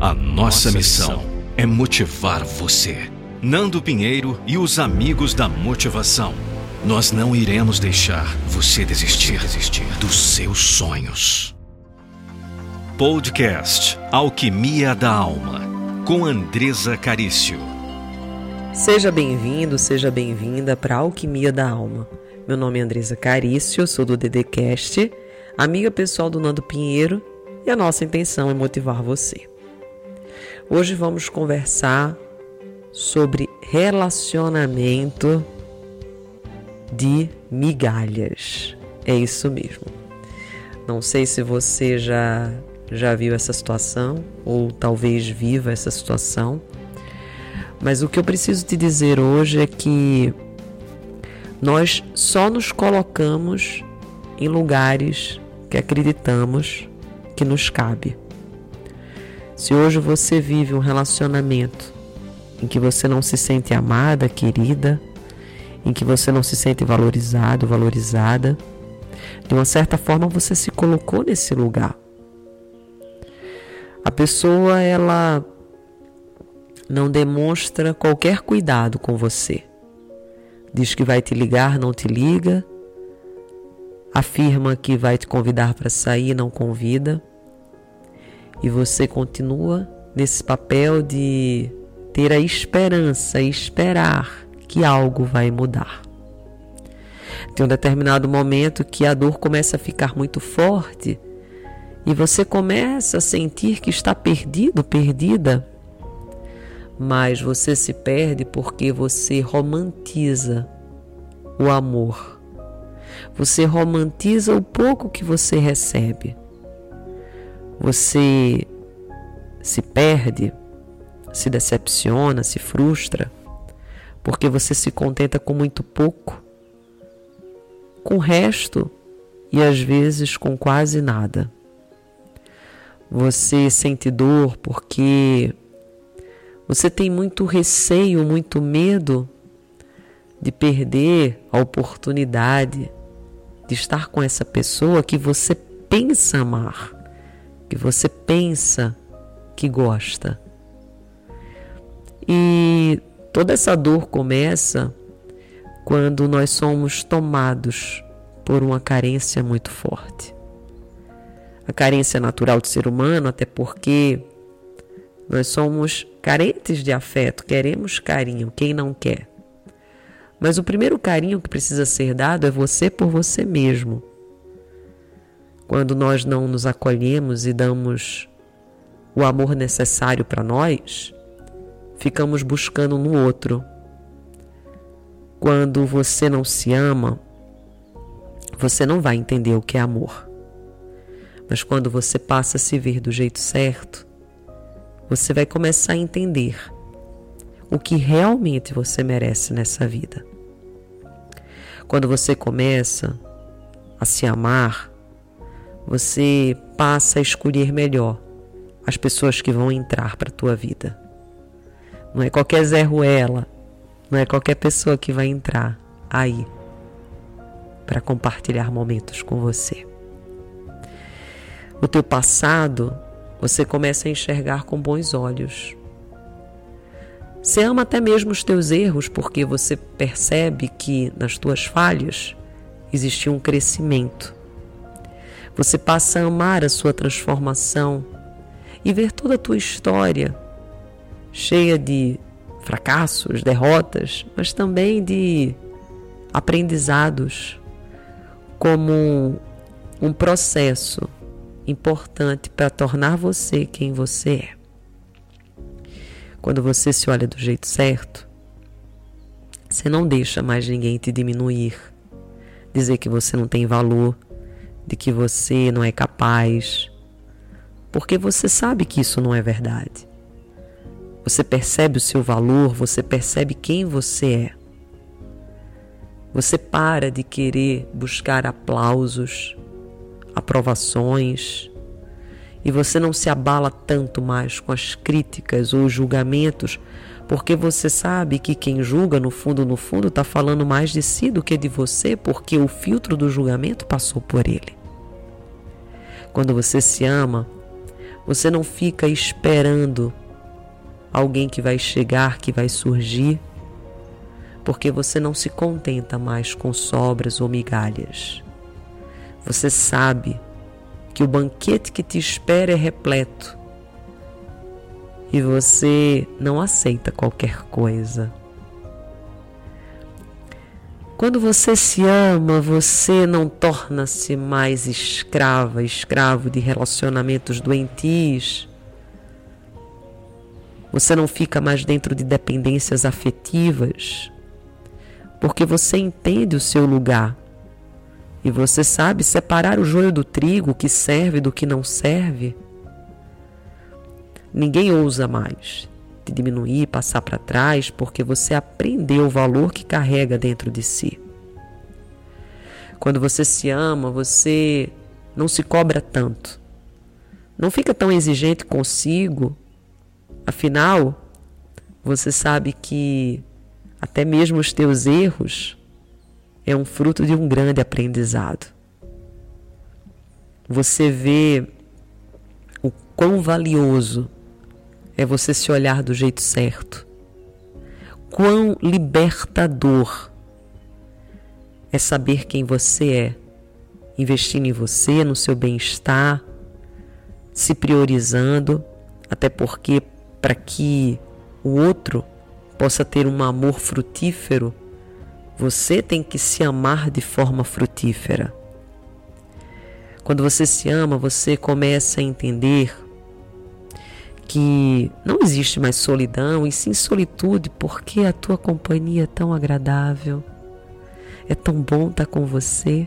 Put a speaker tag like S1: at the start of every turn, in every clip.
S1: A nossa missão é motivar você. Nando Pinheiro e os amigos da motivação. Nós não iremos deixar você desistir, desistir dos seus sonhos. Podcast Alquimia da Alma, com Andresa Carício.
S2: Seja bem-vindo, seja bem-vinda para Alquimia da Alma. Meu nome é Andresa Carício, sou do DDCast, amiga pessoal do Nando Pinheiro, e a nossa intenção é motivar você. Hoje vamos conversar sobre relacionamento de migalhas. É isso mesmo. Não sei se você já já viu essa situação ou talvez viva essa situação. Mas o que eu preciso te dizer hoje é que nós só nos colocamos em lugares que acreditamos que nos cabe. Se hoje você vive um relacionamento em que você não se sente amada, querida, em que você não se sente valorizado, valorizada, de uma certa forma você se colocou nesse lugar. A pessoa ela não demonstra qualquer cuidado com você. Diz que vai te ligar, não te liga. Afirma que vai te convidar para sair, não convida. E você continua nesse papel de ter a esperança e esperar que algo vai mudar. Tem um determinado momento que a dor começa a ficar muito forte e você começa a sentir que está perdido, perdida, mas você se perde porque você romantiza o amor. Você romantiza o pouco que você recebe. Você se perde, se decepciona, se frustra, porque você se contenta com muito pouco, com o resto e às vezes com quase nada. Você sente dor porque você tem muito receio, muito medo de perder a oportunidade de estar com essa pessoa que você pensa amar, que você pensa que gosta. E toda essa dor começa quando nós somos tomados por uma carência muito forte a carência natural do ser humano, até porque nós somos carentes de afeto, queremos carinho, quem não quer? Mas o primeiro carinho que precisa ser dado é você por você mesmo. Quando nós não nos acolhemos e damos o amor necessário para nós, ficamos buscando no outro. Quando você não se ama, você não vai entender o que é amor. Mas quando você passa a se ver do jeito certo, você vai começar a entender o que realmente você merece nessa vida. Quando você começa a se amar, você passa a escolher melhor as pessoas que vão entrar para a tua vida. Não é qualquer Zé Ruela, não é qualquer pessoa que vai entrar aí para compartilhar momentos com você o teu passado, você começa a enxergar com bons olhos. Você ama até mesmo os teus erros porque você percebe que nas tuas falhas existiu um crescimento. Você passa a amar a sua transformação e ver toda a tua história cheia de fracassos, derrotas, mas também de aprendizados como um processo importante para tornar você quem você é. Quando você se olha do jeito certo, você não deixa mais ninguém te diminuir, dizer que você não tem valor, de que você não é capaz, porque você sabe que isso não é verdade. Você percebe o seu valor, você percebe quem você é. Você para de querer buscar aplausos, aprovações, e você não se abala tanto mais com as críticas ou julgamentos, porque você sabe que quem julga, no fundo, no fundo, está falando mais de si do que de você, porque o filtro do julgamento passou por ele. Quando você se ama, Você não fica esperando alguém que vai chegar, que vai surgir, porque você não se contenta mais com sobras ou migalhas. Você sabe que o banquete que te espera é repleto e você não aceita qualquer coisa. Quando você se ama, você não torna-se mais escrava, escravo de relacionamentos doentios. Você não fica mais dentro de dependências afetivas, porque você entende o seu lugar e você sabe separar o joio do trigo, o que serve do que não serve. Ninguém ousa mais te diminuir, passar para trás, porque você aprendeu o valor que carrega dentro de si. Quando você se ama, você não se cobra tanto. Não fica tão exigente consigo. Afinal, você sabe que até mesmo os teus erros é um fruto de um grande aprendizado. Você vê o quão valioso é você se olhar do jeito certo. Quão libertador é saber quem você é, investindo em você, no seu bem-estar, se priorizando, até porque para que o outro possa ter um amor frutífero, você tem que se amar de forma frutífera. Quando você se ama, você começa a entender que não existe mais solidão e sim solitude, porque a tua companhia é tão agradável, é tão bom estar com você.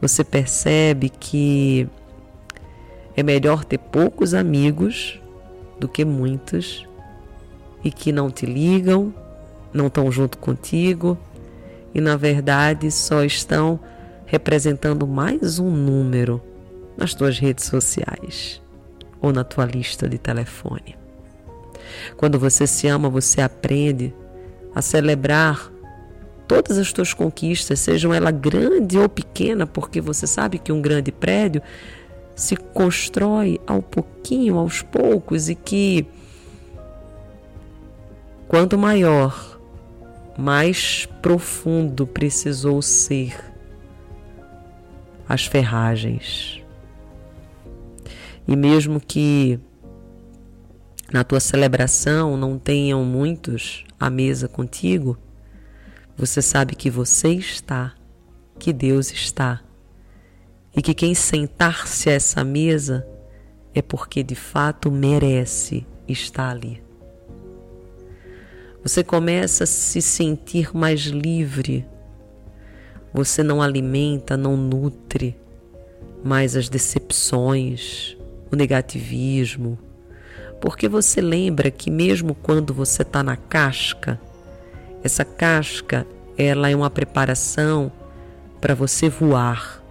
S2: Você percebe que é melhor ter poucos amigos do que muitos e que não te ligam, não estão junto contigo e na verdade só estão representando mais um número nas tuas redes sociais ou na tua lista de telefone. Quando você se ama, você aprende a celebrar todas as tuas conquistas, sejam elas grande ou pequena, porque você sabe que um grande prédio se constrói ao pouquinho, aos poucos e que quanto maior, mais profundo precisou ser as ferragens e mesmo que na tua celebração não tenham muitos à mesa contigo, você sabe que você está, que Deus está, e que quem sentar-se a essa mesa é porque de fato merece estar ali. Você começa a se sentir mais livre. Você não alimenta, não nutre mais as decepções, o negativismo, porque você lembra que mesmo quando você está na casca, essa casca ela é uma preparação para você voar.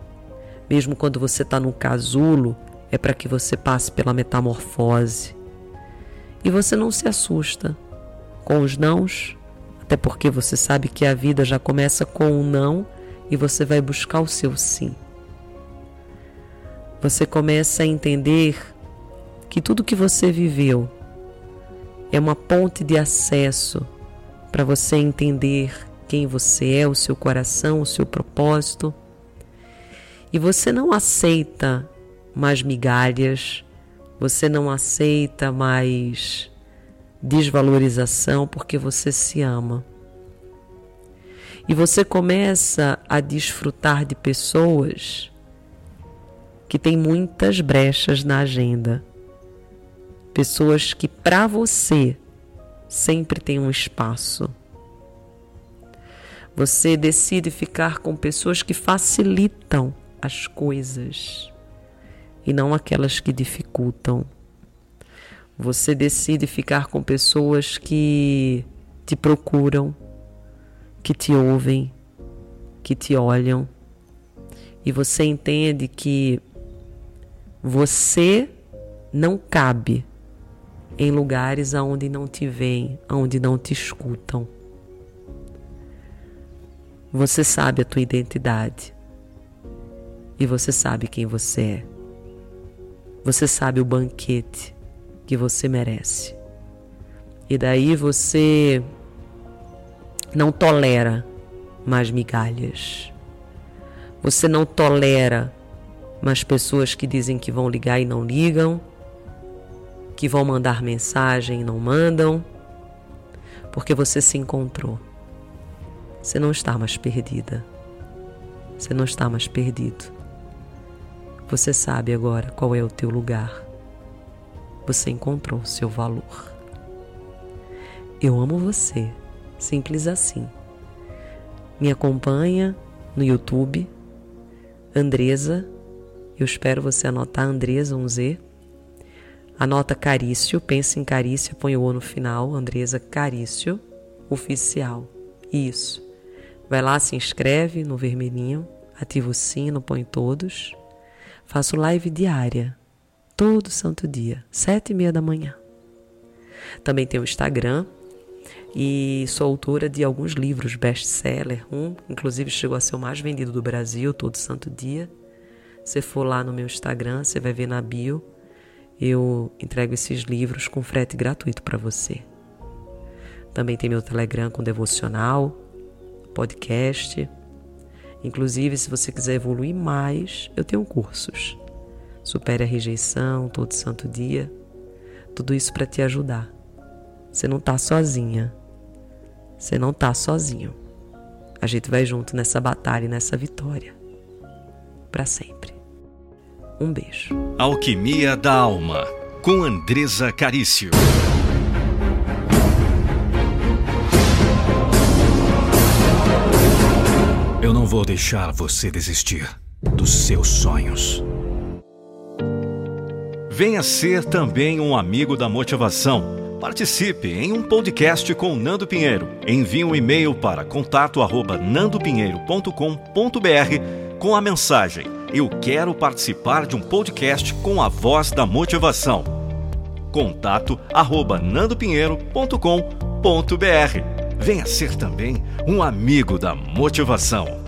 S2: Mesmo quando você está no casulo, é para que você passe pela metamorfose. E você não se assusta com os nãos, até porque você sabe que a vida já começa com um não e você vai buscar o seu sim você começa a entender que tudo que você viveu é uma ponte de acesso para você entender quem você é, o seu coração, o seu propósito. E você não aceita mais migalhas, você não aceita mais desvalorização porque você se ama. E você começa a desfrutar de pessoas que tem muitas brechas na agenda. Pessoas que para você sempre tem um espaço. Você decide ficar com pessoas que facilitam as coisas e não aquelas que dificultam. Você decide ficar com pessoas que te procuram, que te ouvem, que te olham. E você entende que você não cabe em lugares aonde não te veem, aonde não te escutam. Você sabe a tua identidade e você sabe quem você é. Você sabe o banquete que você merece. E daí você não tolera mais migalhas. Você não tolera mais pessoas que dizem que vão ligar e não ligam, que vão mandar mensagem e não mandam, porque você se encontrou. Você não está mais perdida. Você não está mais perdido. Você sabe agora qual é o teu lugar. Você encontrou seu valor. Eu amo você, simples assim. Me acompanha no YouTube, Andresa. Eu espero você anotar Andresa um Z. Anota Carício, pensa em Carício, põe o O no final, Andresa Carício, oficial. Isso. Vai lá, se inscreve no vermelhinho, ativa o sino, põe todos. Faço live diária, todo santo dia, sete e meia da manhã. Também tenho o Instagram e sou autora de alguns livros best-seller. Um, inclusive, chegou a ser o mais vendido do Brasil, todo santo dia. Se for lá no meu Instagram, você vai ver na bio. Eu entrego esses livros com frete gratuito para você. Também tem meu Telegram com devocional, podcast. Inclusive, se você quiser evoluir mais, eu tenho cursos. Supere a rejeição, todo santo dia. Tudo isso para te ajudar. Você não está sozinha. Você não está sozinho. A gente vai junto nessa batalha e nessa vitória. Para sempre. Um beijo.
S1: Alquimia da Alma, com Andresa Carício. Eu não vou deixar você desistir dos seus sonhos. Venha ser também um amigo da motivação. Participe em um podcast com Nando Pinheiro. Envie um e-mail para contato@nandopinheiro.com.br com a mensagem: Eu quero participar de um podcast com a voz da motivação. Contato@nandopinheiro.com.br venha ser também um amigo da motivação.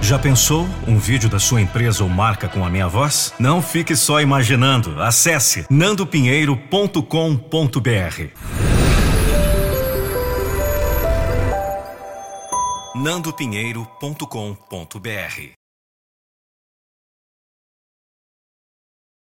S1: Já pensou um vídeo da sua empresa ou marca com a minha voz? Não fique só imaginando. Acesse nandopinheiro.com.br. nandopinheiro.com.br